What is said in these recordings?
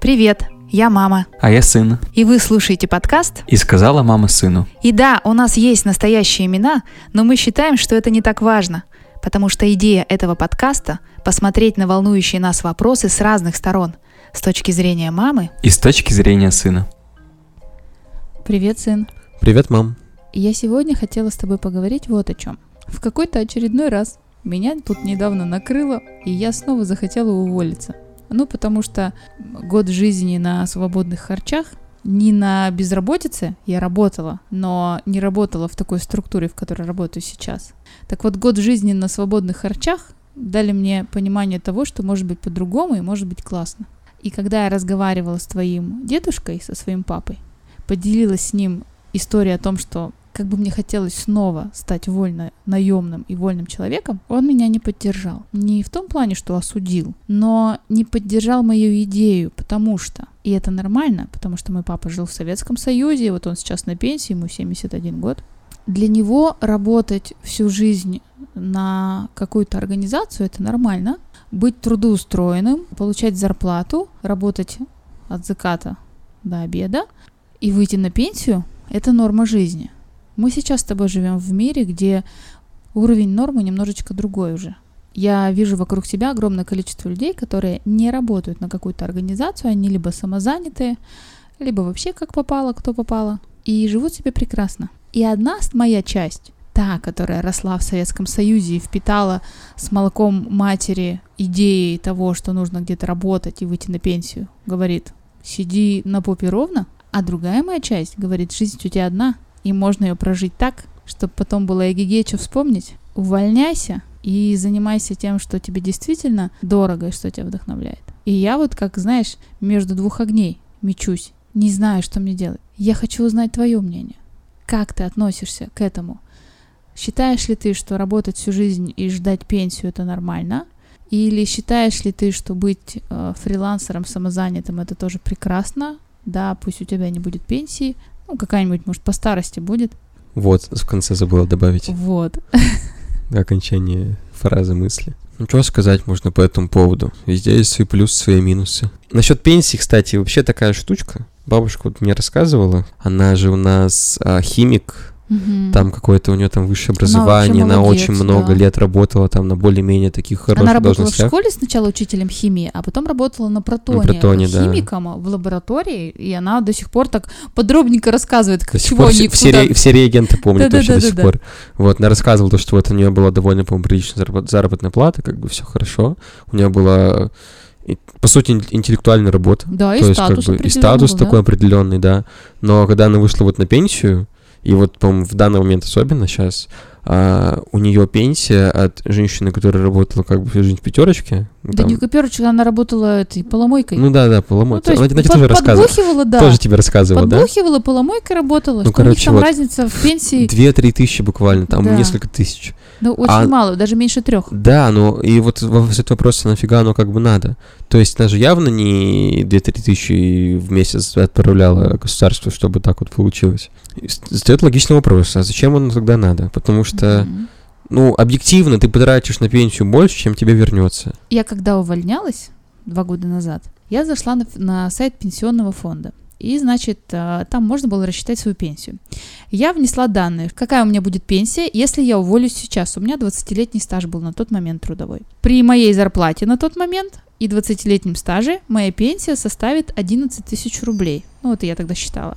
Привет, я мама. А я сын. И вы слушаете подкаст? И сказала мама сыну. И да, у нас есть настоящие имена, но мы считаем, что это не так важно, потому что идея этого подкаста — посмотреть на волнующие нас вопросы с разных сторон, с точки зрения мамы. И с точки зрения сына. Привет, сын. Привет, мам. Я сегодня хотела с тобой поговорить вот о чем. В какой-то очередной раз меня тут недавно накрыло, и я снова захотела уволиться. Ну, потому что год жизни на свободных харчах не на безработице я работала, но не работала в такой структуре, в которой работаю сейчас. Так вот, год жизни на свободных харчах дали мне понимание того, что может быть по-другому и может быть классно. И когда я разговаривала с твоим дедушкой, со своим папой, поделилась с ним историей о том, что как бы мне хотелось снова стать вольно наемным и вольным человеком, он меня не поддержал. Не в том плане, что осудил, но не поддержал мою идею, потому что, и это нормально, потому что мой папа жил в Советском Союзе, вот он сейчас на пенсии, ему 71 год. Для него работать всю жизнь на какую-то организацию это нормально. Быть трудоустроенным, получать зарплату, работать от заката до обеда и выйти на пенсию – это норма жизни. Мы сейчас с тобой живем в мире, где уровень нормы немножечко другой уже. Я вижу вокруг себя огромное количество людей, которые не работают на какую-то организацию, они либо самозанятые, либо вообще как попало, кто попало, и живут себе прекрасно. И одна моя часть, та, которая росла в Советском Союзе и впитала с молоком матери идеи того, что нужно где-то работать и выйти на пенсию, говорит, сиди на попе ровно, а другая моя часть говорит, жизнь у тебя одна, и можно ее прожить так, чтобы потом было эгегей, что вспомнить. Увольняйся и занимайся тем, что тебе действительно дорого и что тебя вдохновляет. И я вот, как знаешь, между двух огней мечусь, не знаю, что мне делать. Я хочу узнать твое мнение. Как ты относишься к этому? Считаешь ли ты, что работать всю жизнь и ждать пенсию это нормально? Или считаешь ли ты, что быть э, фрилансером, самозанятым это тоже прекрасно? Да, пусть у тебя не будет пенсии, ну, какая-нибудь, может, по старости будет. Вот, в конце забыла добавить. Вот. Окончание фразы мысли. Ну, что сказать можно по этому поводу? Везде есть свои плюсы, свои минусы. Насчет пенсии, кстати, вообще такая штучка. Бабушка вот мне рассказывала. Она же у нас а, химик, Мгм. там какое-то у нее там высшее образование, она, молодец, очень много да. лет работала там на более-менее таких хороших Она работала в школе сначала учителем химии, а потом работала на протоне, протоне, да. химиком в лаборатории, и она до сих пор так подробненько рассказывает, До чего они все, все, куда- ре- все реагенты помнят Да-да-да-да-да. вообще до сих пор. Вот, она рассказывала то, что вот у нее была довольно, по-моему, приличная заработ- заработная плата, как бы все хорошо. У нее была, и, по сути, ин- интеллектуальная работа. Да, и то есть, статус как бы, и статус да. такой определенный, да. Но когда она вышла вот на пенсию, и вот, по-моему, в данный момент особенно сейчас, у нее пенсия от женщины, которая работала как бы всю жизнь в пятерочке. ну, Да там- не копёрочка, она работала этой поломойкой. Ну да, да, Ну, поломой. то есть она, под- тоже рассказывала. подбухивала, да. Тоже тебе рассказывала, да? Подбухивала, поломойкой работала. Ну, что у них короче, там вот. разница в пенсии, Две-три тысячи буквально, там Да. несколько тысяч. Да, очень а- мало, даже меньше трех. Да, ну и вот во- этот вопрос, а нафига оно как бы надо? То есть она же явно не 2-3 тысячи в месяц отправляла государству, чтобы так вот получилось. И Встает логичный вопрос, а зачем оно тогда надо? Потому что, Мгм. ну, объективно ты потратишь на пенсию больше, чем тебе вернется. Я когда увольнялась два года назад, я зашла на, на сайт пенсионного фонда. И, значит, а, там можно было рассчитать свою пенсию. Я внесла данные, какая у меня будет пенсия, если я уволюсь сейчас. У меня 20-летний стаж был на тот момент трудовой. При моей зарплате на тот момент и 20-летнем стаже моя пенсия составит 11 тысяч рублей. Ну, вот я тогда считала.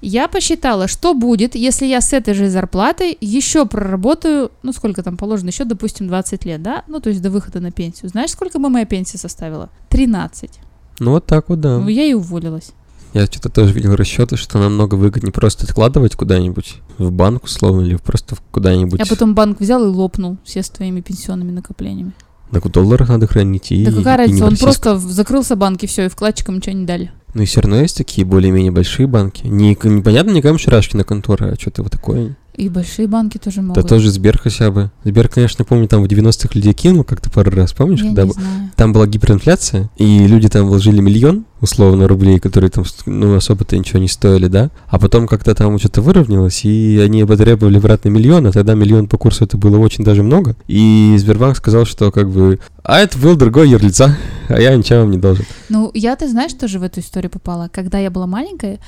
Я посчитала, что будет, если я с этой же зарплатой еще проработаю, ну, сколько там положено, еще, допустим, 20 лет, да? Ну, то есть до выхода на пенсию. Знаешь, сколько бы моя пенсия составила? 13. Ну, вот так вот, да. Ну, я и уволилась. Я что-то тоже видел расчеты, что намного выгоднее просто откладывать куда-нибудь в банк, условно, или просто куда-нибудь. А потом банк взял и лопнул все с твоими пенсионными накоплениями. Так в долларах надо хранить и да какая и разница, он просто закрылся банк и все, и вкладчикам ничего не дали. Ну и все равно есть такие более-менее большие банки. Не, непонятно, не Камчарашкина контора, а что-то вот такое. И большие банки тоже Да могут. тоже Сбер хотя бы. Сбер, конечно, помню, там в 90-х людей кинул как-то пару раз, помнишь, Я когда не б- знаю. там была гиперинфляция, и люди там вложили миллион, условно, рублей, которые там, ну, особо-то ничего не стоили, да? А потом как-то там что-то выровнялось, и они потребовали обратно миллион, а тогда миллион по курсу это было очень даже много. И Сбербанк сказал, что как бы, а это был другой юрлица, а я ничего вам не должен. Ну, я, ты знаешь, тоже в эту историю попала. Когда я была маленькая,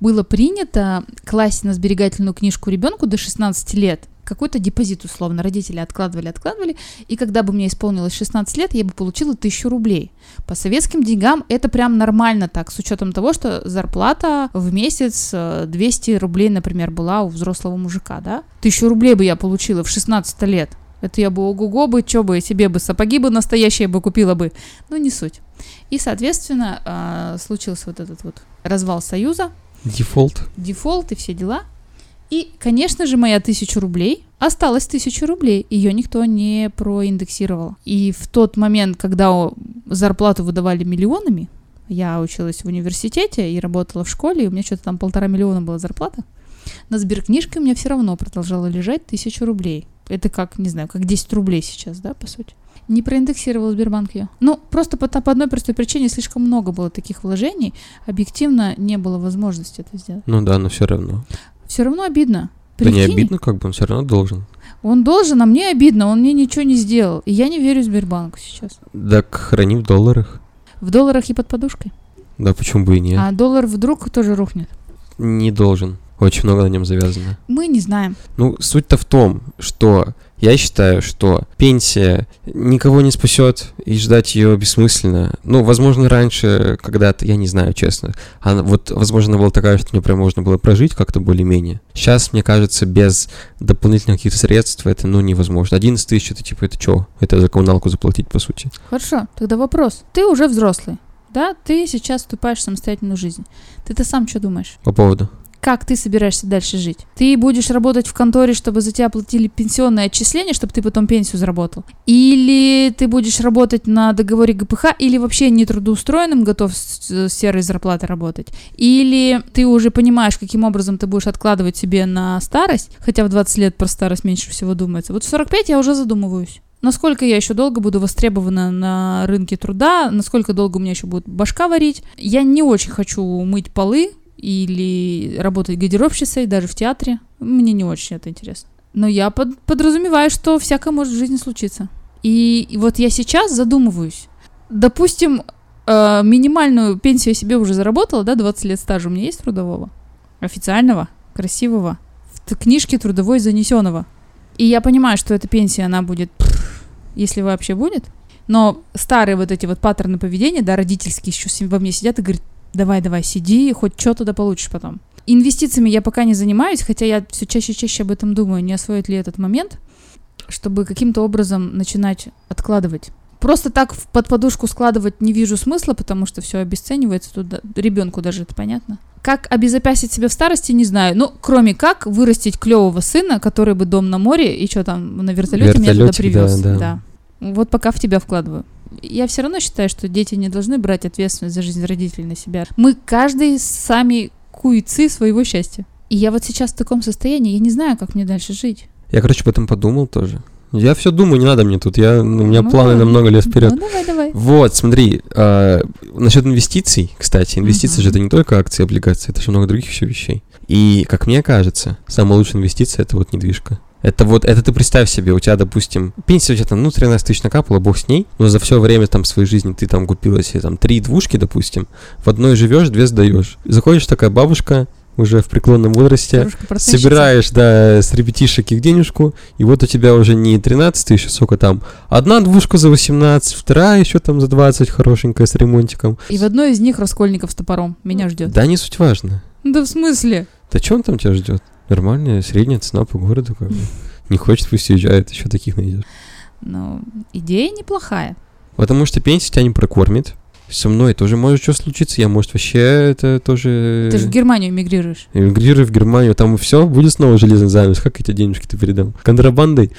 было принято класть на сберегательную книжку ребенку до 16 лет какой-то депозит, условно, родители откладывали, откладывали, и когда бы мне исполнилось 16 лет, я бы получила 1000 рублей. По советским деньгам это прям нормально так, с учетом того, что зарплата в месяц э, 200 рублей, например, была у взрослого мужика, да? 1000 рублей бы я получила в 16 лет. Это я бы ого-го бы, чё бы, себе бы сапоги бы настоящие бы купила бы. Ну, не суть. И, соответственно, а, случился вот этот вот развал Союза, Дефолт. дефолт и все дела. И, конечно же, моя тысяча рублей осталась тысяча рублей. Ее никто не проиндексировал. И в тот момент, когда зарплату выдавали миллионами, я училась в университете и работала в школе, и у меня что-то там полтора миллиона была зарплата. На сберкнижке у меня все равно продолжала лежать тысяча рублей. Это как, не знаю, как 10 рублей сейчас, да, по сути. Не проиндексировал Сбербанк ее. Ну, просто по, по одной простой причине слишком много было таких вложений. Объективно не было возможности это сделать. Ну да, но все равно. Все равно обидно. Да не Прикинь, обидно, как бы он все равно должен. Он должен, а мне обидно, он мне ничего не сделал. И я не верю Сбербанку сейчас. Так храни в долларах. В долларах и под подушкой. Да почему бы и нет? А доллар вдруг тоже рухнет. Не должен. Очень много на нем завязано. Мы не знаем. Ну, суть-то в том, что я считаю, что пенсия никого не спасет, и ждать ее бессмысленно. Ну, возможно, раньше, когда-то, я не знаю, честно. А вот, возможно, она была такая, что мне прям можно было прожить как-то более-менее. Сейчас, мне кажется, без дополнительных каких-то средств это, ну, невозможно. 11 тысяч, это типа, это что? Это за коммуналку заплатить, по сути. Хорошо, тогда вопрос. Ты уже взрослый, да? Ты сейчас вступаешь в самостоятельную жизнь. Ты-то сам что думаешь? По поводу. Как ты собираешься дальше жить? Ты будешь работать в конторе, чтобы за тебя платили пенсионное отчисление, чтобы ты потом пенсию заработал? Или ты будешь работать на договоре ГПХ, или вообще не трудоустроенным, готов с, серой зарплаты работать? Или ты уже понимаешь, каким образом ты будешь откладывать себе на старость, хотя в 20 лет про старость меньше всего думается. Вот в 45 я уже задумываюсь. Насколько я еще долго буду востребована на рынке труда, насколько долго у меня еще будет башка варить. Я не очень хочу мыть полы, или работать гардеробщицей, даже в театре. Мне не очень это интересно. Но я под- подразумеваю, что всякое может в жизни случиться. И, и вот я сейчас задумываюсь. Допустим, э, минимальную пенсию я себе уже заработала, да, 20 лет стажа у меня есть трудового, официального, красивого, в книжке трудовой занесенного. И я понимаю, что эта пенсия, она будет, пф, если вообще будет. Но старые вот эти вот паттерны поведения, да, родительские еще во мне сидят и говорят, давай, давай, сиди, хоть что туда получишь потом. Инвестициями я пока не занимаюсь, хотя я все чаще и чаще об этом думаю, не освоит ли этот момент, чтобы каким-то образом начинать откладывать. Просто так под подушку складывать не вижу смысла, потому что все обесценивается, тут да- ребенку даже это понятно. Как обезопасить себя в старости, не знаю. Ну, кроме как вырастить клевого сына, который бы дом на море и что там на вертолете меня туда привез. да, да. Вот пока в тебя вкладываю. Я все равно считаю, что дети не должны брать ответственность за жизнь родителей на себя. Мы каждый сами куйцы своего счастья. И я вот сейчас в таком состоянии, я не знаю, как мне дальше жить. Я, короче, об этом подумал тоже. Я все думаю, не надо мне тут. Я, у меня Ну, планы на много лет вперед. Ну, давай, давай. Вот, смотри, а, насчет инвестиций, кстати, инвестиции Мгм. же это не только акции, облигации, это же много других еще вещей. И, как мне кажется, самая лучшая инвестиция это вот недвижка. Это вот, это ты представь себе, у тебя, допустим, пенсия у тебя там, ну, 13 тысяч накапала, бог с ней, но за все время там своей жизни ты там купила себе там три двушки, допустим, в одной живешь, две сдаешь. Заходишь такая бабушка, уже в преклонном возрасте, собираешь, да, с ребятишек их денежку, и вот у тебя уже не 13 тысяч, а сколько там, одна двушка за 18, вторая еще там за 20, хорошенькая, с ремонтиком. И в одной из них Раскольников с топором меня ждет. Да не суть важно. Да в смысле? Да он там тебя ждет? Нормальная средняя цена по городу, как бы. Не хочет, пусть уезжает, еще таких найдешь. Ну, идея неплохая. Потому что пенсия тебя не прокормит. Со мной тоже может что случиться, я, может, вообще это тоже... Ты же в Германию мигрируешь. Эмигрирую в Германию, там все, будет снова железный занавес, как эти денежки ты передам? Контрабандой?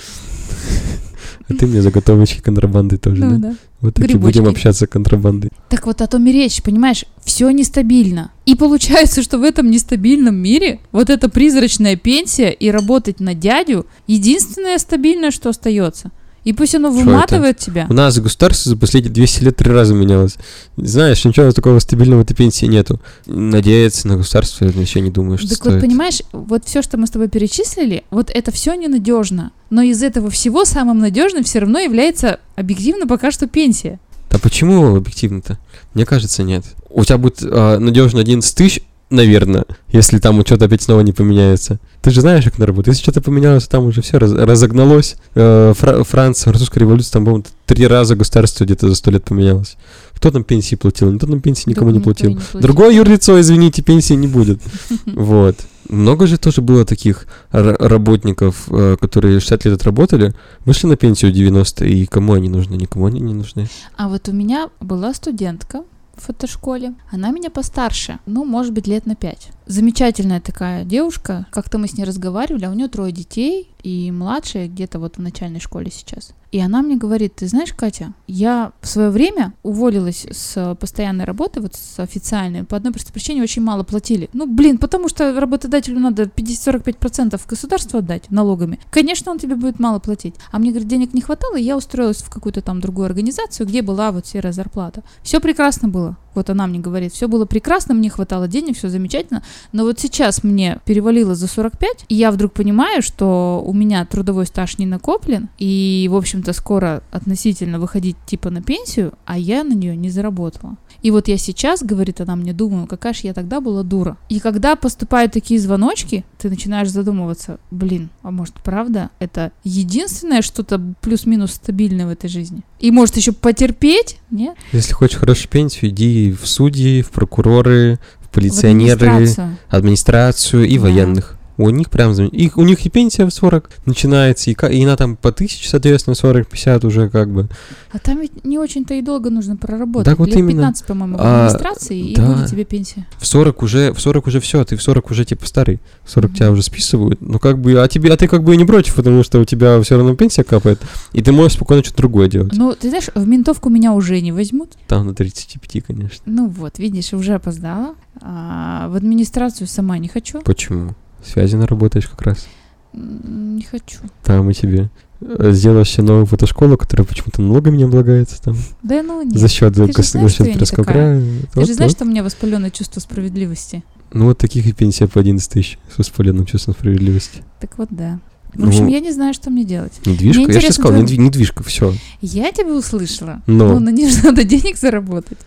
А ты мне заготовочки контрабанды тоже, Ну да? да. Вот так и Грибочки. будем общаться контрабандой. Так вот о том и речь, понимаешь, все нестабильно. И получается, что в этом нестабильном мире вот эта призрачная пенсия и работать на дядю единственное стабильное, что остается. И пусть оно выматывает тебя. У нас государство за последние 200 лет три раза менялось. Знаешь, ничего такого стабильного этой пенсии нету. Надеяться на государство, я вообще не думаю, что Так стоит. вот, понимаешь, вот все, что мы с тобой перечислили, вот это все ненадежно. Но из этого всего самым надежным все равно является объективно пока что пенсия. Да почему объективно-то? Мне кажется, нет. У тебя будет надежно 11 тысяч, наверное, если там что-то опять снова не поменяется. Ты же знаешь, как это работает. Если что-то поменялось, там уже все разогналось. Э, Фра- Франция, французская революция, там, по-моему, три раза государство где-то за сто лет поменялось. Кто там пенсии платил? Никто там пенсии никому Да не платил. не платил. Другое юрлицо, извините, пенсии не будет. Вот. Много же тоже было таких работников, э, которые 60 лет отработали, вышли на пенсию в 90 и кому они нужны? Никому они не нужны. А вот у меня была студентка в фотошколе. Она меня постарше, ну, может быть, лет на пять. Замечательная такая девушка. Как-то мы с ней разговаривали, а у нее трое детей, и младшая где-то вот в начальной школе сейчас. И она мне говорит, ты знаешь, Катя, я в свое время уволилась с постоянной работы, вот с официальной, по одной простой причине очень мало платили. Ну, блин, потому что работодателю надо 50-45% государству отдать налогами. Конечно, он тебе будет мало платить. А мне, говорит, денег не хватало, и я устроилась в какую-то там другую организацию, где была вот серая зарплата. Все прекрасно было. Вот она мне говорит, все было прекрасно, мне хватало денег, все замечательно. Но вот сейчас мне перевалило за 45, и я вдруг понимаю, что у меня трудовой стаж не накоплен, и, в общем-то, скоро относительно выходить типа на пенсию, а я на нее не заработала. И вот я сейчас, говорит она мне, думаю, какая же я тогда была дура. И когда поступают такие звоночки, ты начинаешь задумываться, блин, а может правда это единственное что-то плюс-минус стабильное в этой жизни? И может еще потерпеть? Нет? Если хочешь хорошую пенсию, иди в судьи, в прокуроры, полиционеры, администрацию. и Да. военных. У них прям... Их, у них и пенсия в 40 начинается, и, и она там по тысяче, соответственно, 40-50 уже как бы. А там ведь не очень-то и долго нужно проработать. Так вот Лет именно. 15, по-моему, в А, администрации, и да. будет тебе пенсия. В 40 уже, в 40 уже все, ты в 40 уже типа старый. В 40 тебя уже списывают. Ну как бы, а тебе, а ты как бы и не против, потому что у тебя все равно пенсия капает, и ты можешь спокойно что-то другое делать. Ну, ты знаешь, в ментовку меня уже не возьмут. Там на 35, конечно. Ну вот, видишь, уже опоздала. А в администрацию сама не хочу. Почему? Связи наработаешь как раз. Не хочу. Там и тебе. э, Сделаешь себе новую фотошколу, которая почему-то налогами не облагается там. Да ну нет. За счет Государственного края. Ты Вот, же знаешь, вот. что у меня воспаленное чувство справедливости. Ну вот таких и пенсия по 11 тысяч с воспаленным чувством справедливости. Так вот, да. В Ну, общем, я не знаю, что мне делать. Недвижка? Мне Я же интересно сказал, недви- недвижка, все. Я тебя услышала. Но. Ну, на ней же надо денег заработать.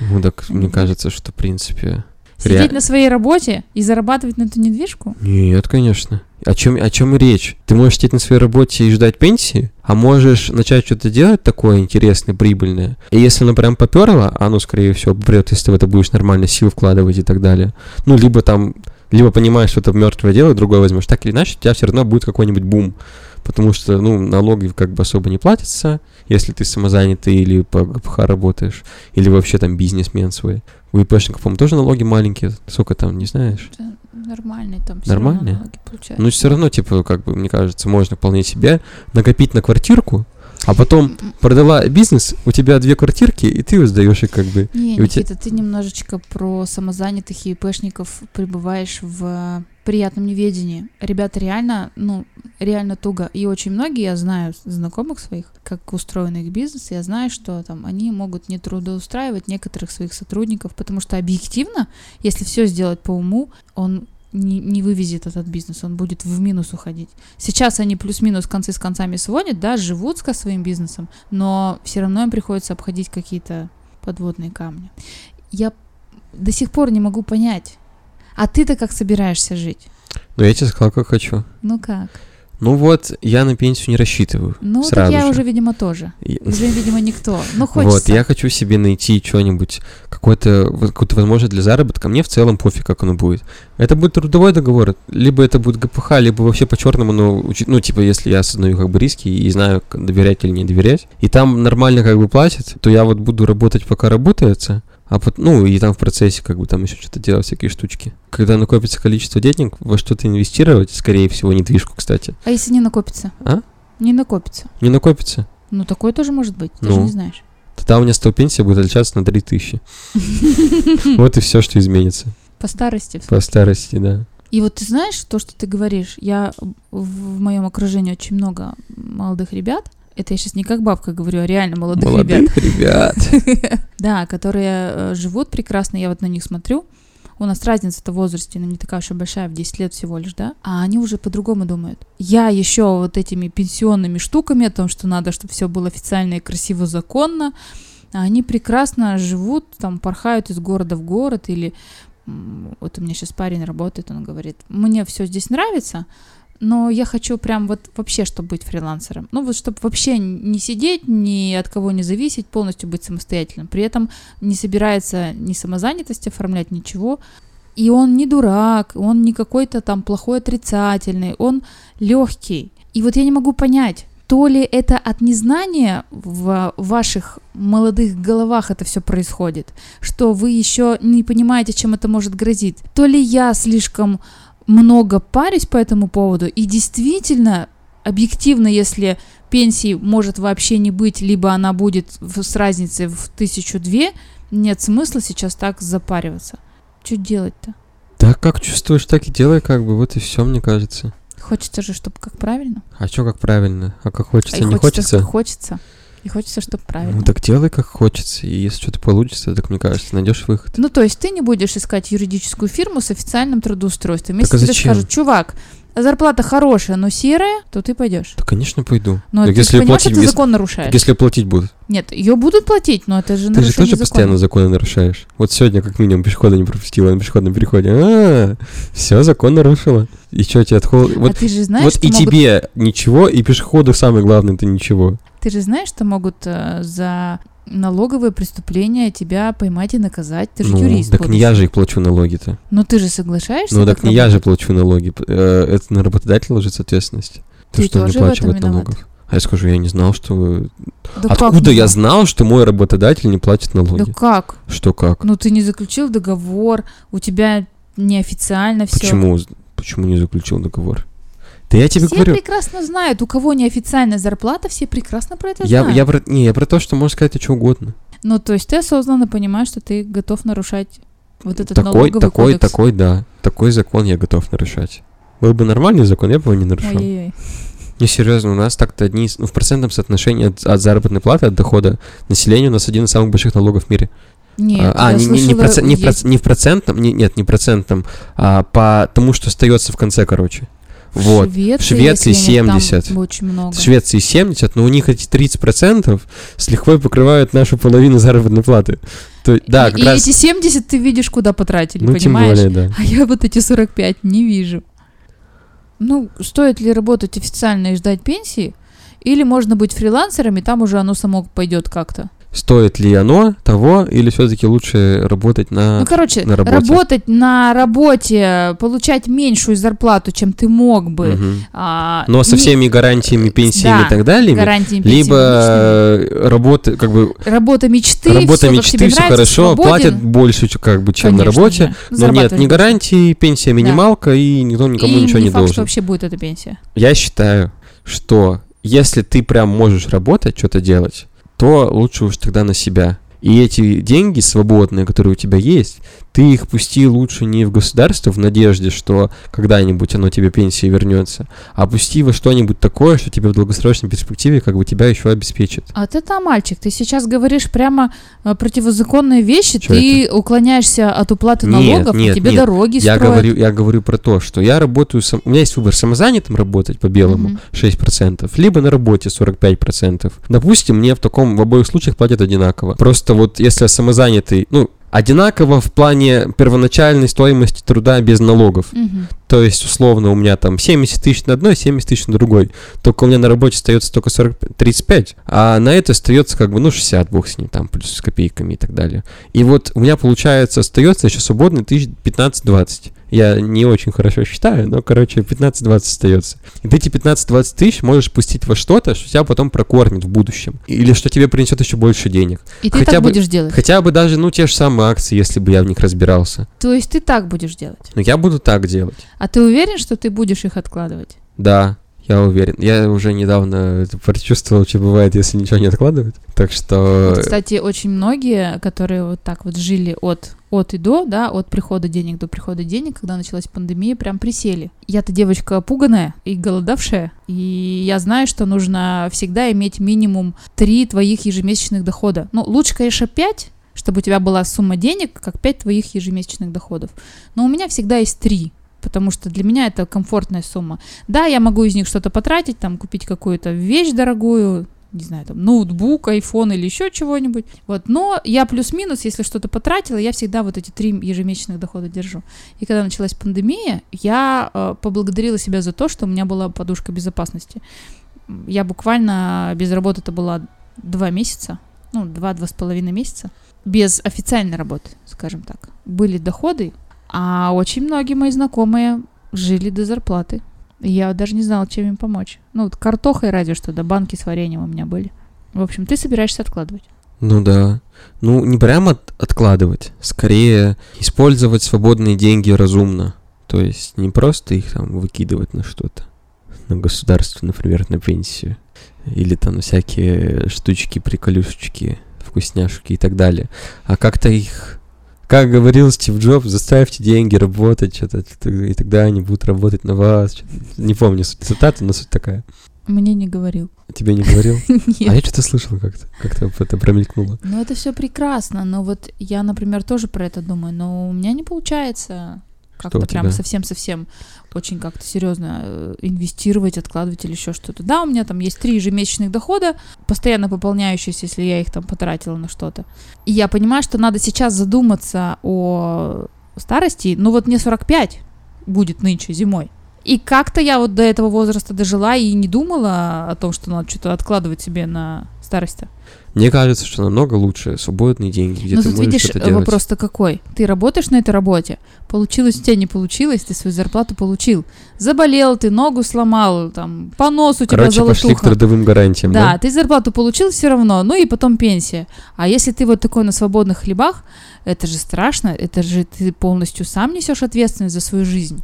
Ну так, мне кажется, что в принципе... Сидеть Ре- на своей работе и зарабатывать на эту недвижку? Нет, конечно. О чем, о чем речь? Ты можешь сидеть на своей работе и ждать пенсии, а можешь начать что-то делать такое интересное, прибыльное. И если оно прям поперло, оно, скорее всего, попрет, если ты в это будешь нормально сил вкладывать и так далее. Ну, либо там, либо понимаешь, что это мертвое дело, другое возьмешь. Так или иначе, у тебя все равно будет какой-нибудь бум. Потому что, ну, налоги как бы особо не платятся, если ты самозанятый или по ГПХ работаешь, или вообще там бизнесмен свой. У ИПшников, по-моему, тоже налоги маленькие. Сколько там, не знаешь? Это Нормальный там равно Нормальные? налоги получаются. Ну, все равно, типа, как бы, мне кажется, можно вполне себе накопить на квартирку, а потом продала бизнес, у тебя две квартирки, и ты сдаешь их как бы. Не, у тебя- Никита, ты немножечко про самозанятых и ИПшников пребываешь в приятном неведении. Ребята реально, ну, реально туго. И очень многие, я знаю знакомых своих, как устроен их бизнес, я знаю, что там они могут не трудоустраивать некоторых своих сотрудников, потому что объективно, если все сделать по уму, он не, не вывезет этот бизнес, он будет в минус уходить. Сейчас они плюс-минус концы с концами сводят, да, живут со своим бизнесом, но все равно им приходится обходить какие-то подводные камни. Я до сих пор не могу понять, а ты-то как собираешься жить? Но я тебе сказал, как хочу. Ну как? Ну вот, я на пенсию не рассчитываю. Ну, сразу так я же. уже, видимо, тоже. И- Уже, видимо, никто. Ну, хочется. Вот, я хочу себе найти что-нибудь, какую-то возможность для заработка. Мне в целом пофиг, как оно будет. Это будет трудовой договор, либо это будет ГПХ, либо вообще по-черному, но, ну, типа, если я осознаю как бы риски и знаю, доверять или не доверять, и там нормально как бы платят, то я вот буду работать, пока работается, а пот- ну, и там в процессе как бы там еще что-то делать, всякие штучки. Когда накопится количество денег, во что-то инвестировать, скорее всего, недвижку, кстати. А если не накопится? А? Не накопится. Не накопится? Ну, такое тоже может быть, ты Ну. же не знаешь. Тогда у меня с того пенсия будет отличаться на 3000. Вот и все, что изменится. По старости. По старости, да. И вот ты знаешь, то, что ты говоришь, я в моем окружении очень много молодых ребят. Это я сейчас не как бабка говорю, а реально молодых, ребят. Молодых ребят. Да, которые э, живут прекрасно, я вот на них смотрю. У нас разница-то в возрасте, ну, не такая уж и большая, в 10 лет всего лишь, да? А они уже по-другому думают. Я еще вот этими пенсионными штуками о том, что надо, чтобы все было официально и красиво, законно, а они прекрасно живут, там, порхают из города в город, или вот у меня сейчас парень работает, он говорит, мне все здесь нравится, но я хочу прям вот вообще, чтобы быть фрилансером. Ну вот, чтобы вообще не сидеть, ни от кого не зависеть, полностью быть самостоятельным. При этом не собирается ни самозанятость оформлять, ничего. И он не дурак, он не какой-то там плохой отрицательный, он легкий. И вот я не могу понять, то ли это от незнания в ваших молодых головах это все происходит, что вы еще не понимаете, чем это может грозить, то ли я слишком много парюсь по этому поводу, и действительно, объективно, если пенсии может вообще не быть, либо она будет в- с разницей в тысячу две, нет смысла сейчас так запариваться. Что делать-то? Да как чувствуешь, так и делай, как бы, вот и все, мне кажется. Хочется же, чтобы как правильно. А что как правильно? А как хочется, А не хочется? как хочется. И хочется, чтобы правильно. Ну так делай как хочется, и если что-то получится, так мне кажется, найдешь выход. Ну, то есть ты не будешь искать юридическую фирму с официальным трудоустройством. Если Так а тебе зачем? скажут, чувак, зарплата хорошая, но серая, то ты пойдешь. Да, конечно, пойду. Но Так ты если понимаешь, платить, что ты закон нарушаешь? Так если платить будут. Нет, ее будут платить, но это же Ты же тоже закона. постоянно законы нарушаешь. Вот сегодня, как минимум, пешехода не пропустила на пешеходном переходе. А, все, закон нарушила. И что тебе от холода? а Вот, ты же знаешь, вот и могут- тебе ничего, и пешеходу самое главное это ничего. Ты же знаешь, что могут э, за налоговые преступления тебя поймать и наказать. Ты же ну, юрист. так не я же их плачу налоги-то. Ну ты же соглашаешься? Ну, так не я же работать? плачу налоги. Э, Это на работодателя ложится ответственность. То, Ты что он не плачивает налогов. А я скажу, я не знал, что... Да Откуда я знал, что мой работодатель не платит налоги? Да как? Что как? Ну ты не заключил договор, у тебя неофициально все. Почему? Почему не заключил договор? Да я тебе все говорю. прекрасно знают, у кого неофициальная зарплата, все прекрасно про это Я, знают. я про, не, я про то, что можно сказать что угодно. Ну, то есть ты осознанно понимаешь, что ты готов нарушать вот этот такой, налоговый такой, кодекс. такой, да. Такой закон я готов нарушать. Был бы нормальный закон, я бы его не нарушал. Ой-ой-ой. Не, серьезно, у нас так-то одни, ну, в процентном соотношении от, от заработной платы, от дохода населения у нас один из самых больших налогов в мире. Нет, а, а, я не, не, не, в слышала, процент- не, есть- проц- не в процентном, не- нет, не в процентном, а по тому, что остается в конце, короче. Вот. Швеции, В Швеции если я не- там 70. очень много. В Швеции 70, но у них эти 30% с лихвой покрывают нашу половину заработной платы. То, да, и, и раз... эти 70 ты видишь, куда потратили, ну, тем понимаешь? более, да. А я вот эти 45 не вижу. Ну, стоит ли работать официально и ждать пенсии? Или можно быть фрилансером, и там уже оно само пойдет как-то? Стоит ли оно того, или все-таки лучше работать на... Ну, короче, на работе. работать на работе, получать меньшую зарплату, чем ты мог бы. Мгм. а, Но со не- всеми гарантиями, пенсиями Да, и так далее, гарантиями либо пенсионными. э, работа, как бы, Работа мечты, работа как мечты, все нравится, хорошо, свободен. платят больше, как бы, чем на Конечно работе, же. но нет ни гарантии, пенсия минималка, и никто никому И ничего не факт, должен. что вообще будет эта пенсия. Я считаю, что если ты прям можешь работать, что-то делать, то лучше уж тогда на себя. И эти деньги свободные, которые у тебя есть, ты их пусти лучше не в государство в надежде, что когда-нибудь оно тебе пенсии вернется, а пусти во что-нибудь такое, что тебе в долгосрочной перспективе как бы тебя еще обеспечит. А ты там, мальчик, ты сейчас говоришь прямо э, противозаконные вещи, Чё ты уклоняешься от уплаты Нет, налогов, нет, и тебе нет. дороги Я строят. говорю, я говорю про то, что я работаю, сам... у меня есть выбор самозанятым работать по белому Мгм. 6%, либо на работе 45%. Допустим, мне в таком в обоих случаях платят одинаково. Просто вот если я самозанятый, ну, одинаково в плане первоначальной стоимости труда без налогов. Мгм. То есть, условно, у меня там 70 тысяч на одной, 70 тысяч на другой. Только у меня на работе остается только 40, 35, а на это остается как бы, ну, 60, бог с ним, там, плюс с копейками и так далее. И вот у меня, получается, остается еще свободно тысяч 15-20. Я не очень хорошо считаю, но, короче, 15-20 остается. И ты эти 15-20 тысяч можешь пустить во что-то, что тебя потом прокормит в будущем. Или что тебе принесет еще больше денег. И ты хотя так бы- будешь делать. Хотя бы даже, ну, те же самые акции, если бы я в них разбирался. То есть ты так будешь делать. Но я буду так делать. А ты уверен, что ты будешь их откладывать? Да, Я уверен. Я уже недавно это прочувствовал, что бывает, если ничего не откладывать. Так что... Вот, кстати, очень многие, которые вот так вот жили от, от и до, да, от прихода денег до прихода денег, когда началась пандемия, прям присели. Я-то девочка пуганая и голодавшая, и я знаю, что нужно всегда иметь минимум три твоих ежемесячных дохода. Ну, лучше, конечно, пять, чтобы у тебя была сумма денег, как пять твоих ежемесячных доходов. Но у меня всегда есть три потому что для меня это комфортная сумма. Да, я могу из них что-то потратить, там, купить какую-то вещь дорогую, не знаю, там, ноутбук, iPhone или еще чего-нибудь. Вот, но я плюс-минус, если что-то потратила, я всегда вот эти три ежемесячных дохода держу. И когда началась пандемия, я э, поблагодарила себя за то, что у меня была подушка безопасности. Я буквально без работы это была два месяца, ну, два-два с половиной месяца, без официальной работы, скажем так. Были доходы, а очень многие мои знакомые жили до зарплаты. Я даже не знала, чем им помочь. Ну, вот картохой ради что, да, банки с вареньем у меня были. В общем, ты собираешься откладывать. Ну да. Ну, не прямо от- откладывать, скорее использовать свободные деньги разумно. То есть не просто их там выкидывать на что-то. На государство, например, на пенсию. Или там всякие штучки, приколюшечки, вкусняшки и так далее. А как-то их как говорил Стив Джобс, заставьте деньги работать, что-то, и тогда они будут работать на вас. Не помню суть цитаты, но суть такая. Мне не говорил. Тебе не говорил? А Нет. я что-то слышал как-то, как-то это промелькнуло. Ну, это все прекрасно, но вот я, например, тоже про это думаю, но у меня не получается как-то прям совсем-совсем очень как-то серьезно э, инвестировать, откладывать или еще что-то. Да, у меня там есть три ежемесячных дохода, постоянно пополняющиеся, если я их там потратила на что-то. И я понимаю, что надо сейчас задуматься о старости. Ну вот мне 45 будет нынче зимой. И как-то я вот до этого возраста дожила и не думала о том, что надо что-то откладывать себе на старость. Мне кажется, что намного лучше свободные деньги, где Ну ты тут можешь видишь, э, делать. вопрос-то какой. Ты работаешь на этой работе, получилось у тебя, не получилось, ты свою зарплату получил. Заболел ты, ногу сломал, там, понос у тебя Короче, пошли к золотуха. трудовым гарантиям, Да, да? ты зарплату получил все равно, ну и потом пенсия. А если ты вот такой на свободных хлебах, это же страшно, это же ты полностью сам несешь ответственность за свою жизнь.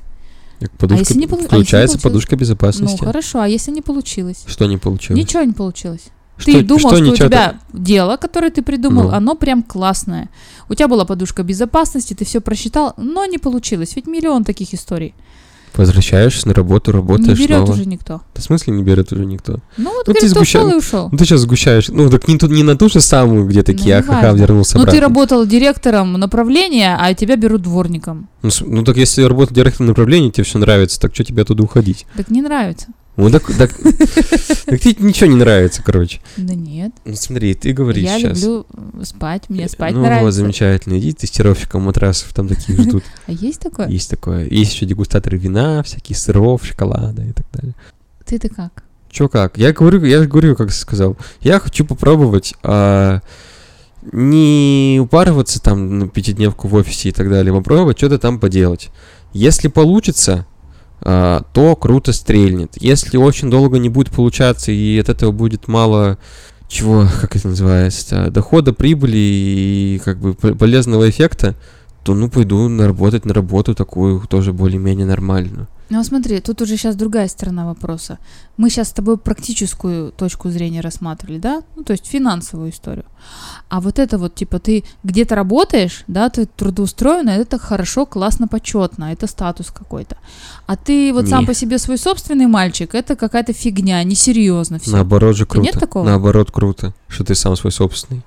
Как Подушка, если не полу- а если не получилось? подушка безопасности. Ну хорошо, а если не получилось? Что не получилось? Ничего не получилось. Что- ты думал, что, у ничего тебя дело, которое ты придумал, Ну. оно прям классное. У тебя была подушка безопасности, ты все просчитал, но не получилось. Ведь миллион таких историй. Возвращаешься на работу, работаешь не берет снова. уже никто. Да В смысле не берет уже никто? Ну вот, Ну, ты говорит, кто сгуща- ушел и ушел. Ну ты сейчас сгущаешь. Ну так не, не на ту же самую, где такие, Ну, ахаха, неважно. вернулся Ну ты работал директором направления, а тебя берут дворником. Ну, ну так если работать директором направления, тебе все нравится, так что тебе оттуда уходить? Так не нравится. Ну так, так, так тебе ничего не нравится, короче. Да нет. Ну смотри, ты говоришь я сейчас. люблю э, спать, мне спать ну вот, нравится. замечательно. Иди тестировщиком матрасов, там таких ждут. А есть такое? Есть такое. Есть еще дегустаторы вина, всякие сыров, шоколада и так далее. Ты-то как? Чё как? Я говорю, я же говорю, как сказал. Я хочу попробовать а, не упарываться там на пятидневку в офисе и так далее, попробовать что-то там поделать. Если получится, то круто стрельнет. Если очень долго не будет получаться и от этого будет мало чего, как это называется, дохода, прибыли и как бы полезного эффекта, то ну пойду на работать на работу такую тоже более-менее нормальную. Ну смотри, тут уже сейчас другая сторона вопроса. Мы сейчас с тобой практическую точку зрения рассматривали, да? Ну, то есть финансовую историю. А вот это вот, типа, ты где-то работаешь, да, ты трудоустроен, и это хорошо, классно, почетно, это статус какой-то. А ты вот сам Не. по себе свой собственный мальчик, это какая-то фигня, несерьезно все. Наоборот же круто. нет такого? Наоборот круто, что ты сам свой собственный.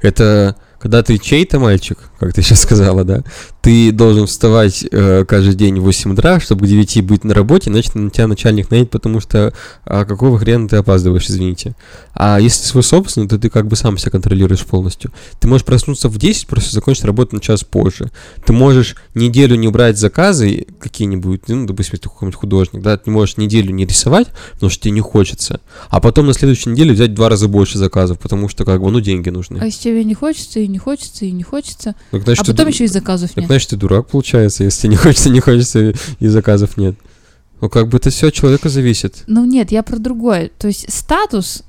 Это когда ты чей-то мальчик, как ты сейчас сказала, да, ты должен вставать э, каждый день в 8 утра, чтобы к 9 быть на работе, иначе на тебя начальник наедет, потому что а какого хрена ты опаздываешь, извините. А если свой собственный, то ты как бы сам себя контролируешь полностью. Ты можешь проснуться в 10, просто закончить работу на час позже. Ты можешь неделю не брать заказы какие-нибудь, ну, допустим, ты какой-нибудь художник, да, ты можешь неделю не рисовать, потому что тебе не хочется, а потом на следующей неделе взять в два раза больше заказов, потому что, как бы, ну, деньги нужны. А если тебе не хочется, и не хочется, и не хочется, Так, значит, а ты потом ду- еще и заказов так, нет. значит, ты дурак, получается, если не хочется, не хочется, и заказов нет. Ну, как бы это все от человека зависит. Ну нет, я про другое. То есть статус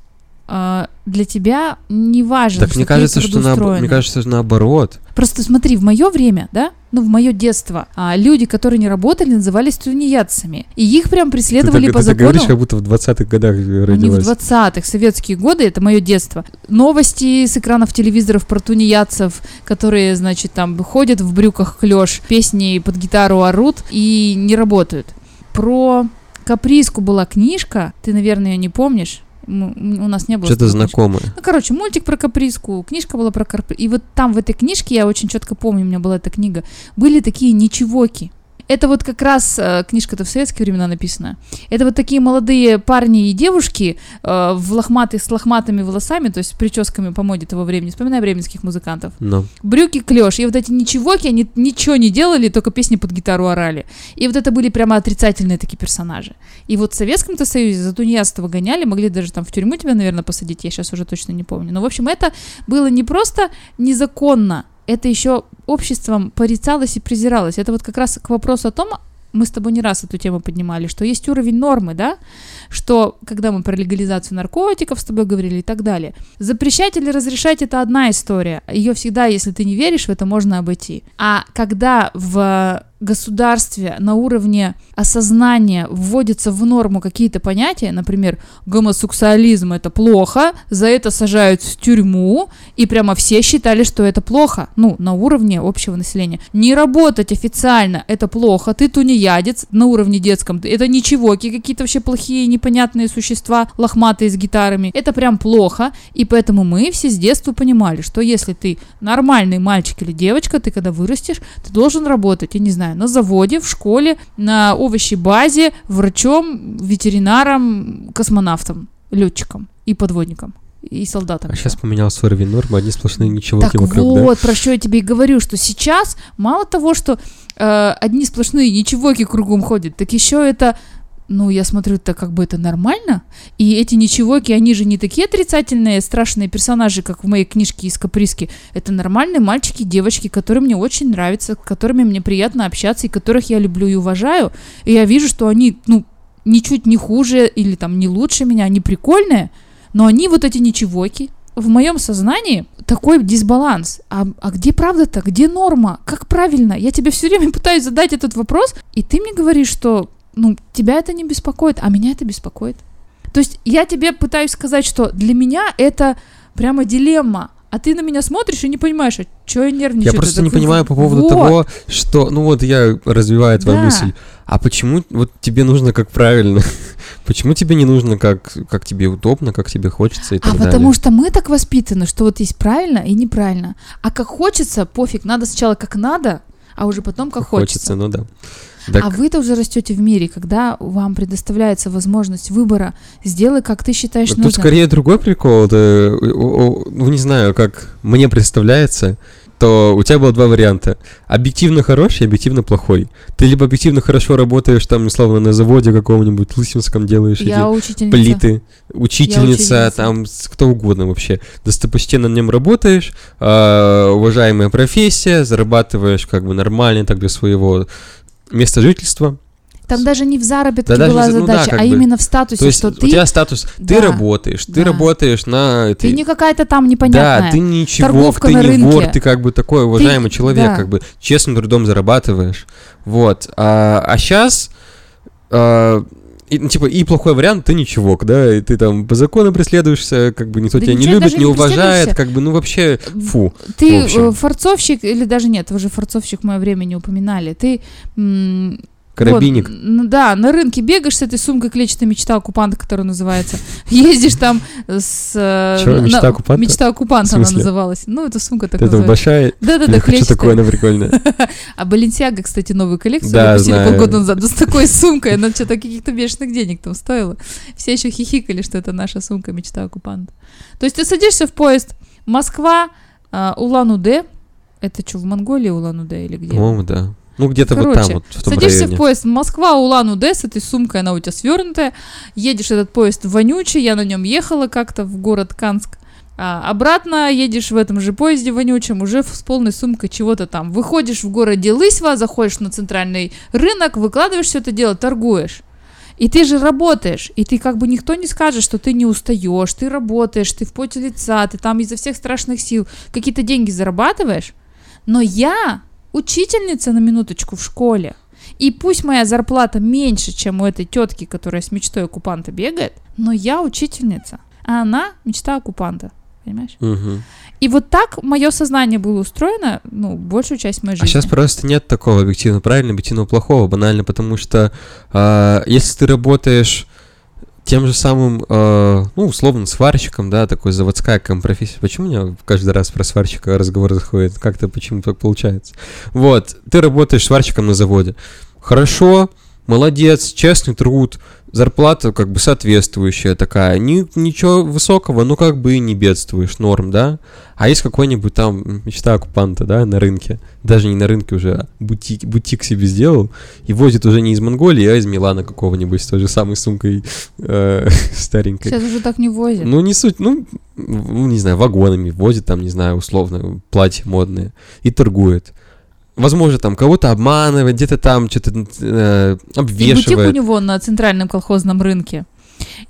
для тебя не важно, Так мне ты кажется, что на, мне кажется, что наоборот. Просто смотри, в мое время, да, ну, в мое детство, а, люди, которые не работали, назывались тунеядцами. И их прям преследовали ты, по ты закону. говоришь, как будто в 20-х годах Они в родилась. 20-х, советские годы, это мое детство. Новости с экранов телевизоров про тунеядцев, которые, значит, там ходят в брюках клеш, песни под гитару орут и не работают. Про Каприску была книжка, ты, наверное, ее не помнишь. У нас не было. Что-то знакомое. Ну, короче, мультик про каприску, книжка была про каприску. И вот там в этой книжке, я очень четко помню, у меня была эта книга, были такие ничегоки. Это вот как раз э, книжка-то в советские времена написана. Это вот такие молодые парни и девушки э, в лохматых, с лохматыми волосами, то есть с прическами по моде того времени. Вспоминаю бременских музыкантов. Но. Брюки клеш. И вот эти ничегоки, они ничего не делали, только песни под гитару орали. И вот это были прямо отрицательные такие персонажи. И вот в Советском-то Союзе за тунеядство гоняли, могли даже там в тюрьму тебя, наверное, посадить, я сейчас уже точно не помню. Но, в общем, это было не просто незаконно, это еще обществом порицалось и презиралось. Это вот как раз к вопросу о том, мы с тобой не раз эту тему поднимали, что есть уровень нормы, да, что когда мы про легализацию наркотиков с тобой говорили и так далее. Запрещать или разрешать это одна история. Ее всегда, если ты не веришь в это, можно обойти. А когда в государстве на уровне осознания вводятся в норму какие-то понятия, например, гомосексуализм это плохо, за это сажают в тюрьму, и прямо все считали, что это плохо, ну, на уровне общего населения. Не работать официально это плохо, ты тунеядец на уровне детском, это ничего, какие-то вообще плохие непонятные существа, лохматые с гитарами, это прям плохо, и поэтому мы все с детства понимали, что если ты нормальный мальчик или девочка, ты когда вырастешь, ты должен работать, я не знаю, на заводе, в школе, на овощебазе, врачом, ветеринаром, космонавтом, летчиком и подводником. И солдатом. А сейчас поменялся уровень нормы, одни сплошные ничего Так вокруг, да? вот, про что я тебе и говорю, что сейчас мало того, что э, одни сплошные ничегоки кругом ходят, так еще это, ну, я смотрю, так как бы это нормально, и эти ничегоки, они же не такие отрицательные, страшные персонажи, как в моей книжке из Каприски, это нормальные мальчики, девочки, которые мне очень нравятся, с которыми мне приятно общаться, и которых я люблю и уважаю, и я вижу, что они, ну, ничуть не хуже или там не лучше меня, они прикольные, но они вот эти ничегоки. В моем сознании такой дисбаланс. А, а где правда-то? Где норма? Как правильно? Я тебе все время пытаюсь задать этот вопрос, и ты мне говоришь, что ну, тебя это не беспокоит, а меня это беспокоит. То есть я тебе пытаюсь сказать, что для меня это прямо дилемма. А ты на меня смотришь и не понимаешь, а что я нервничаю? Я просто Так не понимаю по поводу вот. того, что, ну вот я развиваю твою Да. мысль. А почему вот тебе нужно как правильно? Почему тебе не нужно как, как тебе удобно, как тебе хочется и так А далее? потому что мы так воспитаны, что вот есть правильно и неправильно. А как хочется, пофиг, надо сначала как надо, а уже потом как, хочется. ну да. Так, А вы-то уже растете в мире, когда вам предоставляется возможность выбора, сделай, как ты считаешь Тут нужным. скорее другой прикол. это, э, ну, не знаю, как мне представляется, то у тебя было два варианта. Объективно хороший, объективно плохой. Ты либо объективно хорошо работаешь, там, условно, на заводе каком-нибудь, Лысинском делаешь Я эти учительница. плиты, учительница, учительница. там, кто угодно вообще. Достопочтенно на нем работаешь, а, уважаемая профессия, зарабатываешь как бы нормально так для своего места жительства. Там даже не в заработке Да даже была за- ну да, задача, как а бы. именно в статусе, То есть что у ты, тебя статус, ты Да. работаешь, ты Да. работаешь на этой... ты не какая-то там непонятная. Да, ты ничего, торговка ты на не рынке. вор, ты как бы такой уважаемый человек, да. как бы честным трудом зарабатываешь. Вот. А, сейчас, и, ну, типа, и плохой вариант, ты ничего, да, и ты там по закону преследуешься, как бы никто Да тебя не любит, даже не не уважает, как бы, ну вообще, фу. Ты э, форцовщик, или даже нет, вы же форцовщик в мое время не упоминали. Ты м, Карабинник. Вот, да, на рынке бегаешь с этой сумкой клетчатой мечта оккупанта, которая называется. Ездишь там с... э, на- «Мечта оккупанта»? Мечта оккупанта она называлась. Ну, это сумка так Это большая... Да-да-да, клетчатая. такое, она прикольная. А Баленсиага, кстати, новую коллекцию Да, выпустили знаю. полгода назад. Ну, с такой сумкой, она что-то каких-то бешеных денег там стоила. Все еще хихикали, что это наша сумка мечта оккупанта. То есть ты садишься в поезд Москва, а, Улан-Удэ. Это что, в Монголии Улан-Удэ или где? По-моему, да. Ну, где-то вот Короче, там, вот, в том Садишься районе. в поезд Москва, Улан-Удэ с этой сумкой, она у тебя свернутая. Едешь этот поезд вонючий, я на нем ехала как-то в город Канск. А обратно едешь в этом же поезде вонючем, уже с полной сумкой чего-то там. Выходишь в городе Лысьва, заходишь на центральный рынок, выкладываешь все это дело, торгуешь. И ты же работаешь, и ты как бы никто не скажет, что ты не устаешь, ты работаешь, ты в поте лица, ты там изо всех страшных сил какие-то деньги зарабатываешь. Но я учительница на минуточку в школе. И пусть моя зарплата меньше, чем у этой тетки, которая с мечтой оккупанта бегает, но я учительница, а она мечта оккупанта. Понимаешь? Мгм. И вот так мое сознание было устроено, ну, большую часть моей А жизни. сейчас просто нет такого объективно правильно, объективно плохого, банально, потому что а, если ты работаешь тем же самым, а, ну, условно, сварщиком, да, такой заводская профессия. Почему у меня каждый раз про сварщика разговор заходит? Как-то почему так получается? Вот, ты работаешь сварщиком на заводе. Хорошо, молодец, честный труд, зарплата как бы соответствующая такая. Ни, ничего высокого, ну как бы и не бедствуешь, норм, да? А есть какой-нибудь там мечта оккупанта, да, на рынке. Даже не на рынке уже, а бутик, бутик себе сделал. И возит уже не из Монголии, а из Милана какого-нибудь с той же самой сумкой э, старенькой. Сейчас уже так не возят. Ну, не суть, ну, ну, не знаю, вагонами возит там, не знаю, условно, платья модные и торгует. Возможно, там кого-то обманывает, где-то там что-то э, И бутик у обвешивает. него на центральном колхозном рынке.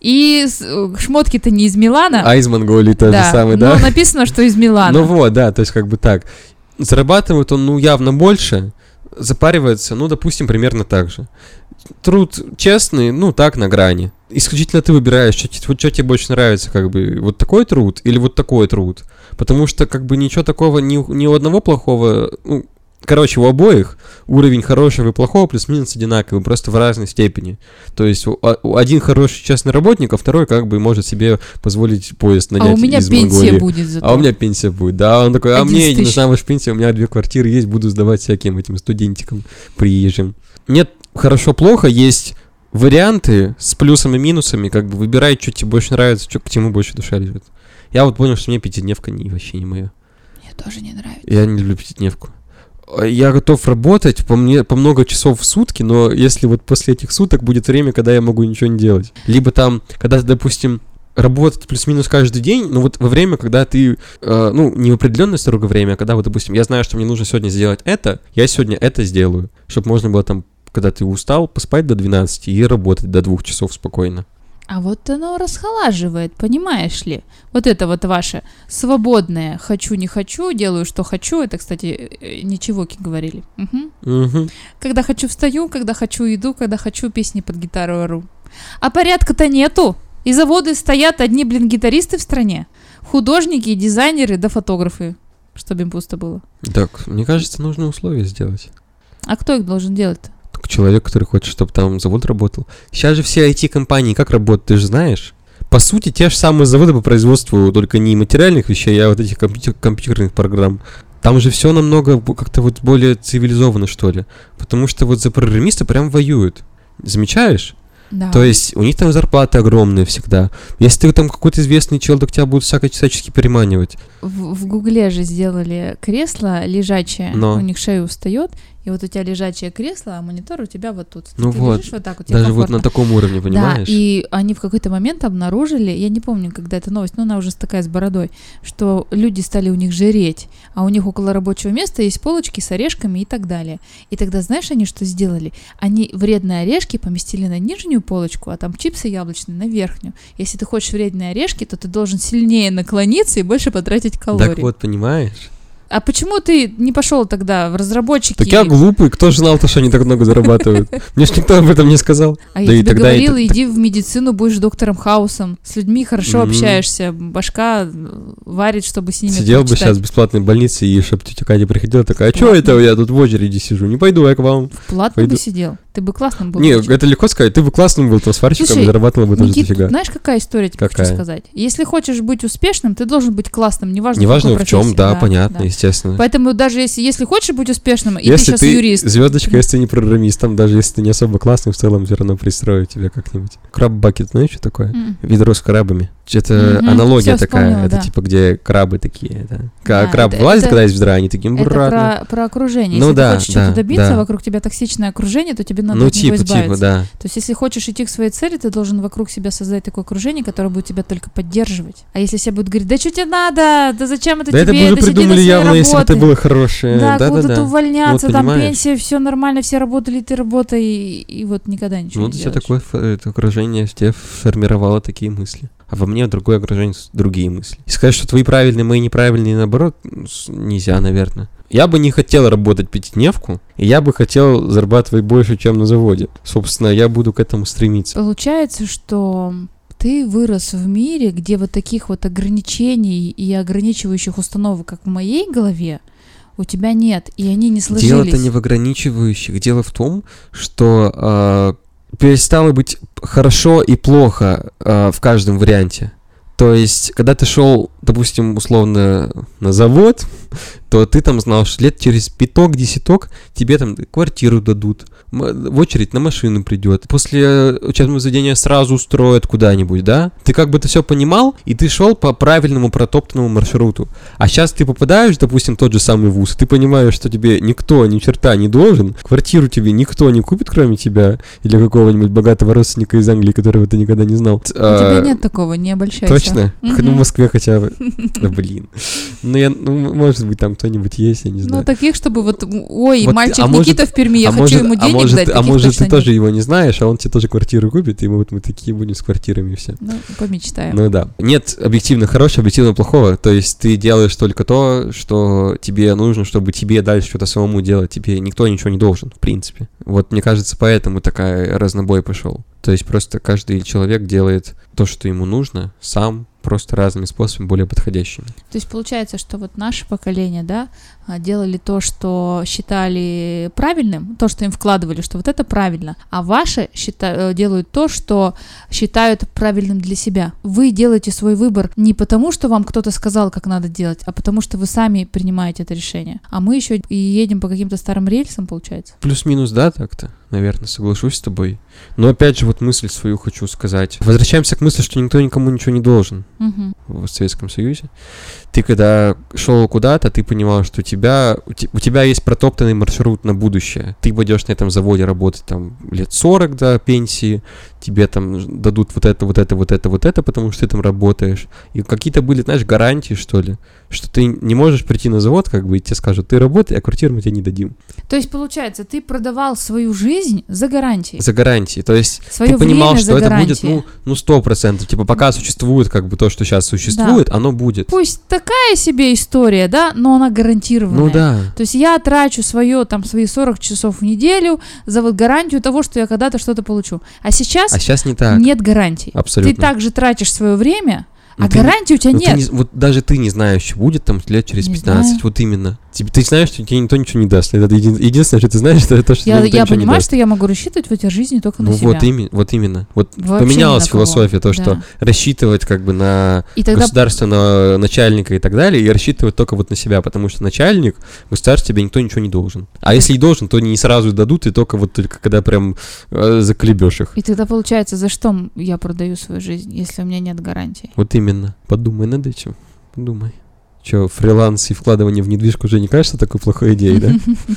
И э, шмотки-то не из Милана. А из Монголии тот же самый, да? Но написано, что из Милана. Ну вот, да, то есть как бы так. Зарабатывает он, ну, явно больше, запаривается, ну, допустим, примерно так же. Труд честный, ну, так, на грани. Исключительно ты выбираешь, что, вот что тебе больше нравится, как бы, вот такой труд или вот такой труд. Потому что, как бы, ничего такого, ни, ни у одного плохого, ну, короче, у обоих уровень хорошего и плохого плюс-минус одинаковый, просто в разной степени. То есть а- один хороший честный работник, а второй, как бы, может себе позволить поезд а нанять у меня из пенсия Монголии. будет зато. А у меня пенсия будет, да. Он такой, а 11 мне не тысяч. нужна ваша пенсия, у меня две квартиры есть, буду сдавать всяким этим студентикам приезжим. Нет, хорошо-плохо, есть варианты с плюсами и минусами, как бы выбирай, что тебе больше нравится, что к чему больше душа лежит. Я вот понял, что мне пятидневка не, вообще не моя. Мне тоже не нравится. Я не люблю пятидневку. Я готов работать по мне по много часов в сутки, но если вот после этих суток будет время, когда я могу ничего не делать. Либо там, когда, допустим, работать плюс-минус каждый день, но вот во время, когда ты, э, ну, не в определенное строго время, а когда вот, допустим, я знаю, что мне нужно сегодня сделать это, я сегодня это сделаю, чтобы можно было там, когда ты устал, поспать до 12 и работать до двух часов спокойно. А вот оно расхолаживает, понимаешь ли? Вот это вот ваше свободное «хочу, не хочу», «делаю, что хочу». Это, кстати, э, ничегоки говорили. Мгм. Мгм. Когда хочу встаю, когда хочу иду, когда хочу песни под гитару ору. А порядка-то нету. И заводы стоят одни, блин, гитаристы в стране. Художники, дизайнеры да фотографы. Чтобы им пусто было. Так, мне кажется, нужно условия сделать. А кто их должен делать-то? Человек, который хочет, чтобы там завод работал. Сейчас же все IT-компании как работают, ты же знаешь? По сути, те же самые заводы по производству только не материальных вещей, а вот этих компьютер- компьютерных программ. Там же все намного как-то вот более цивилизованно, что ли. Потому что вот за программиста прям воюют. Замечаешь? Да. То есть у них там зарплаты огромные всегда. Если ты там какой-то известный чел, так тебя будут всяко всячески переманивать. В, в Гугле же сделали кресло лежачее, Но. у них шея устает, и вот у тебя лежачее кресло, а монитор у тебя вот тут. Ну ты вот, лежишь вот так, у тебя Даже вот комфортно. на таком уровне, понимаешь? Да, и они в какой-то момент обнаружили, я не помню, когда эта новость, но она уже такая с бородой, что люди стали у них жреть, а у них около рабочего места есть полочки с орешками и так далее. И тогда знаешь они что сделали? Они вредные орешки поместили на нижнюю полочку, а там чипсы яблочные на верхнюю. Если ты хочешь вредные орешки, то ты должен сильнее наклониться и больше потратить калорий. Так вот, понимаешь? А почему ты не пошел тогда в разработчики? Так я глупый, кто же знал, то, что они так много зарабатывают? Мне ж никто об этом не сказал. А я тебе тогда говорила, иди в медицину, будешь доктором Хаусом. С людьми хорошо общаешься, башка э, варит, чтобы с ними Сидел бы сейчас в бесплатной больнице, и чтоб тетя Катя приходила такая, а что это я тут в очереди сижу? Не пойду я к вам. Платно бы сидел. Ты бы классным был. Не, это легко сказать. Ты бы классным был, Слушай, и зарабатывал бы тоже Никит, дофига. знаешь, какая история тебе Какая? хочу сказать? Если хочешь быть успешным, ты должен быть классным, неважно, Неважно какой в чем, профессии. да, понятно, да. естественно. Поэтому даже если, если хочешь быть успешным, и ты Если сейчас ты юрист, звездочка, если ты не программист, там даже если ты не особо классный, в целом все равно пристроят тебя как-нибудь. Краб-бакет, знаешь, что такое? м, Ведро с крабами. Это Мгм, аналогия такая. вспомнила, это да. типа, где крабы такие. Да. Да, Краб это- вылазит, это- когда есть в дыра, они такие Это «Братно». про, про окружение. Ну если да, ты хочешь да, что-то добиться, да. вокруг тебя токсичное окружение, то тебе надо Ну, от него типа, избавиться. типа, да. То есть, если хочешь идти к своей цели, ты должен вокруг себя создать такое окружение, которое будет тебя только поддерживать. А если все будут говорить, да что тебе надо, да зачем это Да это тебе, бы уже да придумали явно, если бы это работе». было хорошее. Да, да, куда-то да, да. увольняться, Вот там понимаешь. пенсия, все нормально, все работали, ты работай, и, и вот никогда ничего Ну, не у тебя делаешь. такое это окружение тебе формировало такие мысли. А во мне другое окружение с- другие мысли. И сказать, что твои правильные, мои неправильные, наоборот, ну, нельзя, наверное. Я бы не хотел работать пятидневку, и я бы хотел зарабатывать больше, чем на заводе. Собственно, я буду к этому стремиться. Получается, что ты вырос в мире, где вот таких вот ограничений и ограничивающих установок, как в моей голове, у тебя нет, и они не сложились. Дело-то не в ограничивающих. Дело в том, что а, перестало быть хорошо и плохо а, в каждом варианте. То есть, когда ты шел, допустим, условно на завод, то ты там знал, что лет через пяток, десяток тебе там квартиру дадут, в очередь на машину придет. После учебного заведения сразу устроят куда-нибудь, да? Ты как бы это все понимал, и ты шел по правильному протоптанному маршруту. А сейчас ты попадаешь, допустим, в тот же самый вуз, и ты понимаешь, что тебе никто ни черта не должен, квартиру тебе никто не купит, кроме тебя, или какого-нибудь богатого родственника из Англии, которого ты никогда не знал. У тебя нет такого, не обольщайся. Точно? Ну, в Москве хотя бы. Да блин. Ну, я, ну, может быть, там кто-нибудь есть, я не Ну, знаю. таких, чтобы вот, ой, мальчик а может- Никита в Перми, я а хочу ему а денег может, а может ты тоже нет. его не знаешь, а он тебе тоже квартиру купит, и мы вот мы такие будем с квартирами все. Ну, помечтаем. Ну да. Нет объективно хорошего, объективно плохого. То есть ты делаешь только то, что тебе нужно, чтобы тебе дальше что-то самому делать. Тебе никто ничего не должен, в принципе. Вот мне кажется, поэтому такая разнобой пошел. То есть просто каждый человек делает то, что ему нужно, сам, просто разными способами, более подходящими. То есть получается, что вот наше поколение, да, а, делали то, что считали правильным, то, что им вкладывали, что вот это правильно, а ваши счита- э, делают то, что считают правильным для себя. Вы делаете свой выбор не потому, что вам кто-то сказал, как надо делать, а потому что вы сами принимаете это решение. А мы еще и едем по каким-то старым рельсам, получается. Плюс-минус, да, так-то, наверное, соглашусь с тобой. Но опять же, вот мысль свою хочу сказать. Возвращаемся к мысли, что никто никому ничего не должен. Мгм. в Советском Союзе. Ты когда шел куда-то, ты понимал, что у тебя, у те- у тебя есть протоптанный маршрут на будущее. Ты пойдешь на этом заводе работать там лет 40 до пенсии, тебе там дадут вот это, вот это, вот это, вот это, потому что ты там работаешь. И какие-то были, знаешь, гарантии, что ли, что ты не можешь прийти на завод, как бы, и тебе скажут, ты работай, а квартиру мы тебе не дадим. То есть, получается, ты продавал свою жизнь за гарантии. За гарантии. То есть Свое ты понимал, что это гарантии. будет, ну, ну, сто процентов. Типа, пока существует, как бы, то, что сейчас существует, оно будет. Пусть такая себе история, да, но она гарантированная. Ну да. То есть я трачу свое, там, свои 40 часов в неделю за вот гарантию того, что я когда-то что-то получу. А сейчас А сейчас не так. нет гарантий. Абсолютно. Ты также тратишь свое время, Ну а ты- гарантии у тебя Ну, ты нет. не- вот даже ты не знаешь, что будет там лет через Не 15. знаю. Вот именно. Тебе, ты знаешь, что тебе никто ничего не даст. Это един- единственное, что ты знаешь, это то, что Я, я понимаю, что я могу рассчитывать в этой жизни только Ну на себя. вот, ими, вот именно. Вот Вообще поменялась философия, то, что Да. рассчитывать как бы на И тогда государственного начальника и так далее, и рассчитывать только вот на себя, потому что начальник, государство тебе никто ничего не должен. А если и должен, то не сразу дадут, и только вот только когда прям э, заколебешь их. И тогда получается, за что я продаю свою жизнь, если у меня нет гарантий? Вот именно. Подумай над этим. Подумай. Че, фриланс и вкладывание в недвижку уже не кажется такой плохой идеей, да?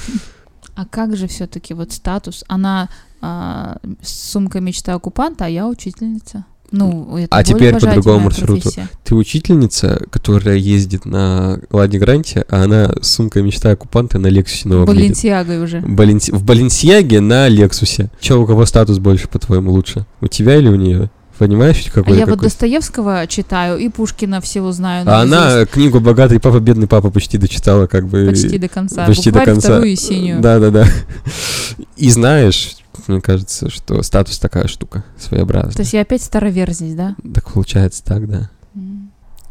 А как же все-таки вот статус? Она а, сумка мечта оккупанта, а я учительница. Ну, это А теперь по другому маршруту. профессия. Ты учительница, которая ездит на Ладе Гранте, а она с сумкой мечта оккупанта на Лексусе новом. Баленсиагой уже. Баленси- В Баленсиаге на Лексусе. Че, у кого статус больше, по-твоему, лучше? У тебя или у нее? Понимаешь, А какой я вот какой? Достоевского читаю и Пушкина всего знаю. А она книгу «Богатый папа, бедный папа» почти дочитала, как бы... почти до конца. почти до Букварь конца. вторую и синюю. Да-да-да. И знаешь, мне кажется, что статус такая штука своеобразная. То есть я опять старовер здесь, да? Так получается так, да.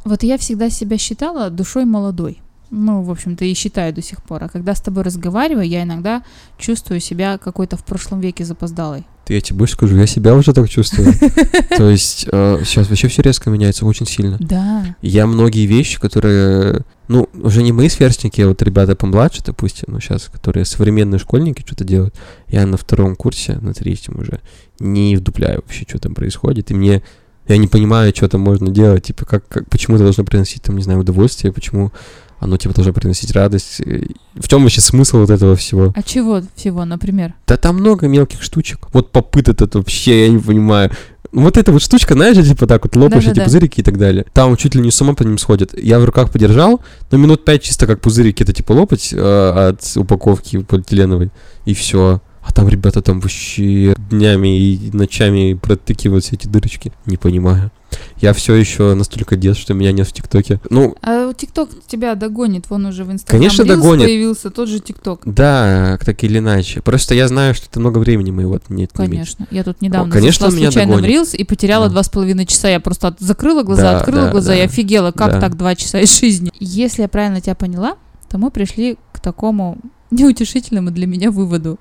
Вот я всегда себя считала душой молодой. Ну, в общем-то, и считаю до сих пор. А когда с тобой разговариваю, я иногда чувствую себя какой-то в прошлом веке запоздалой. Ты, я тебе больше скажу, я себя уже так чувствую. То есть э, сейчас вообще все резко меняется очень сильно. Да. Я многие вещи, которые, ну, уже не мои сверстники, а вот ребята помладше, допустим, ну, сейчас, которые современные школьники что-то делают, я на втором курсе, на третьем уже не вдупляю вообще, что там происходит, и мне Я не понимаю, что там можно делать, типа, как, как почему это должно приносить, там, не знаю, удовольствие, почему оно, типа, должно приносить радость. В чем вообще смысл вот этого всего? А чего всего, например? Да там много мелких штучек. Вот попыт этот вообще, я не понимаю. Вот эта вот штучка, знаешь, типа так вот лопаешь эти Да-да-да. пузырики и так далее. Там чуть ли не с ума по ним сходит. Я в руках подержал, но минут пять чисто как пузырики это типа лопать э, от упаковки полиэтиленовой, и все. А там ребята там вообще днями и ночами протыкивают все эти дырочки. Не понимаю. Я все еще настолько дед, что меня нет в ТикТоке. Ну, А ТикТок тебя догонит, вон уже в Инстаграм Конечно, Reels догонит. появился тот же ТикТок. да, так или иначе. Просто я знаю, что это много времени моего не отнимет. Конечно. Я тут недавно конечно, зашла меня случайно в догонит. Reels и потеряла два с половиной часа. Я просто от- закрыла глаза, Да, открыла да, глаза да. и офигела, как Да. так два часа из жизни. Если я правильно тебя поняла, то мы пришли к такому неутешительному для меня выводу,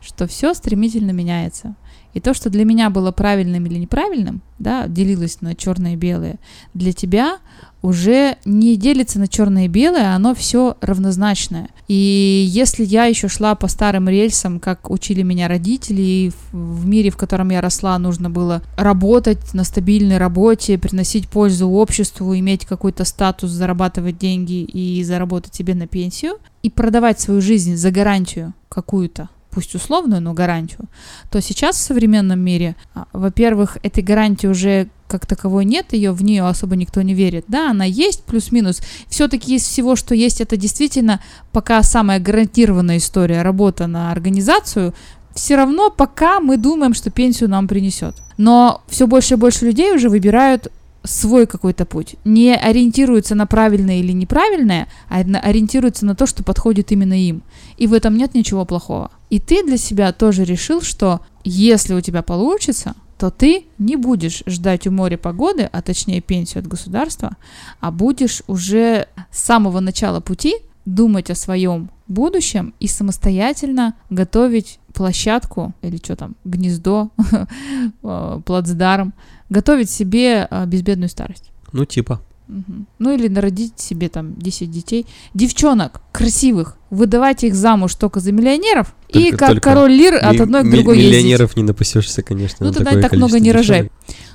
что все стремительно меняется. И то, что для меня было правильным или неправильным, да, делилось на черное и белое, для тебя уже не делится на черное и белое, оно все равнозначное. И если я еще шла по старым рельсам, как учили меня родители, и в мире, в котором я росла, нужно было работать на стабильной работе, приносить пользу обществу, иметь какой-то статус, зарабатывать деньги и заработать себе на пенсию, и продавать свою жизнь за гарантию какую-то, пусть условную, но гарантию, то сейчас в современном мире, а, во-первых, этой гарантии уже как таковой нет, ее в нее особо никто не верит. Да, она есть, плюс-минус. Все-таки из всего, что есть, это действительно пока самая гарантированная история, работа на организацию, все равно пока мы думаем, что пенсию нам принесет. Но все больше и больше людей уже выбирают свой какой-то путь. Не ориентируются на правильное или неправильное, а ориентируются на то, что подходит именно им. И в этом нет ничего плохого. И ты для себя тоже решил, что если у тебя получится, то ты не будешь ждать у моря погоды, а точнее пенсию от государства, а будешь уже с самого начала пути думать о своем будущем и самостоятельно готовить площадку или что там, гнездо, э, плацдарм, готовить себе э, безбедную старость. Ну, типа. Мгм. Ну или народить себе там 10 детей. Девчонок красивых, выдавать их замуж только за миллионеров и Только- как только король лир от одной к другой ездить. Миллионеров не напасешься, конечно. Ну тогда так много не рожай.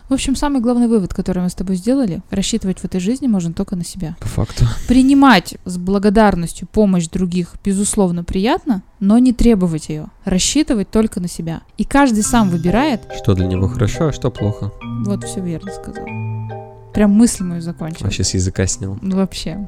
В общем, самый главный вывод, который мы с тобой сделали, рассчитывать в этой жизни можно только на себя. По факту. Принимать с благодарностью помощь других, безусловно, приятно, но не требовать ее. Рассчитывать только на себя. И каждый сам выбирает, Что для него хорошо, а что плохо. вот все верно сказал. Прям мысль мою закончил. Вообще с языка снял. Ну, Вообще.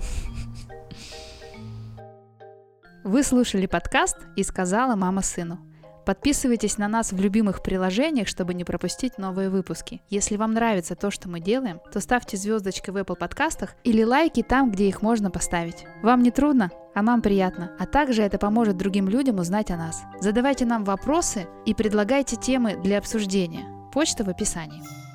Вы слушали подкаст «И сказала мама сыну». Подписывайтесь на нас в любимых приложениях, чтобы не пропустить новые выпуски. Если вам нравится то, что мы делаем, то ставьте звездочки в Apple подкастах или лайки там, где их можно поставить. Вам не трудно, а нам приятно. А также это поможет другим людям узнать о нас. Задавайте нам вопросы и предлагайте темы для обсуждения. Почта в описании.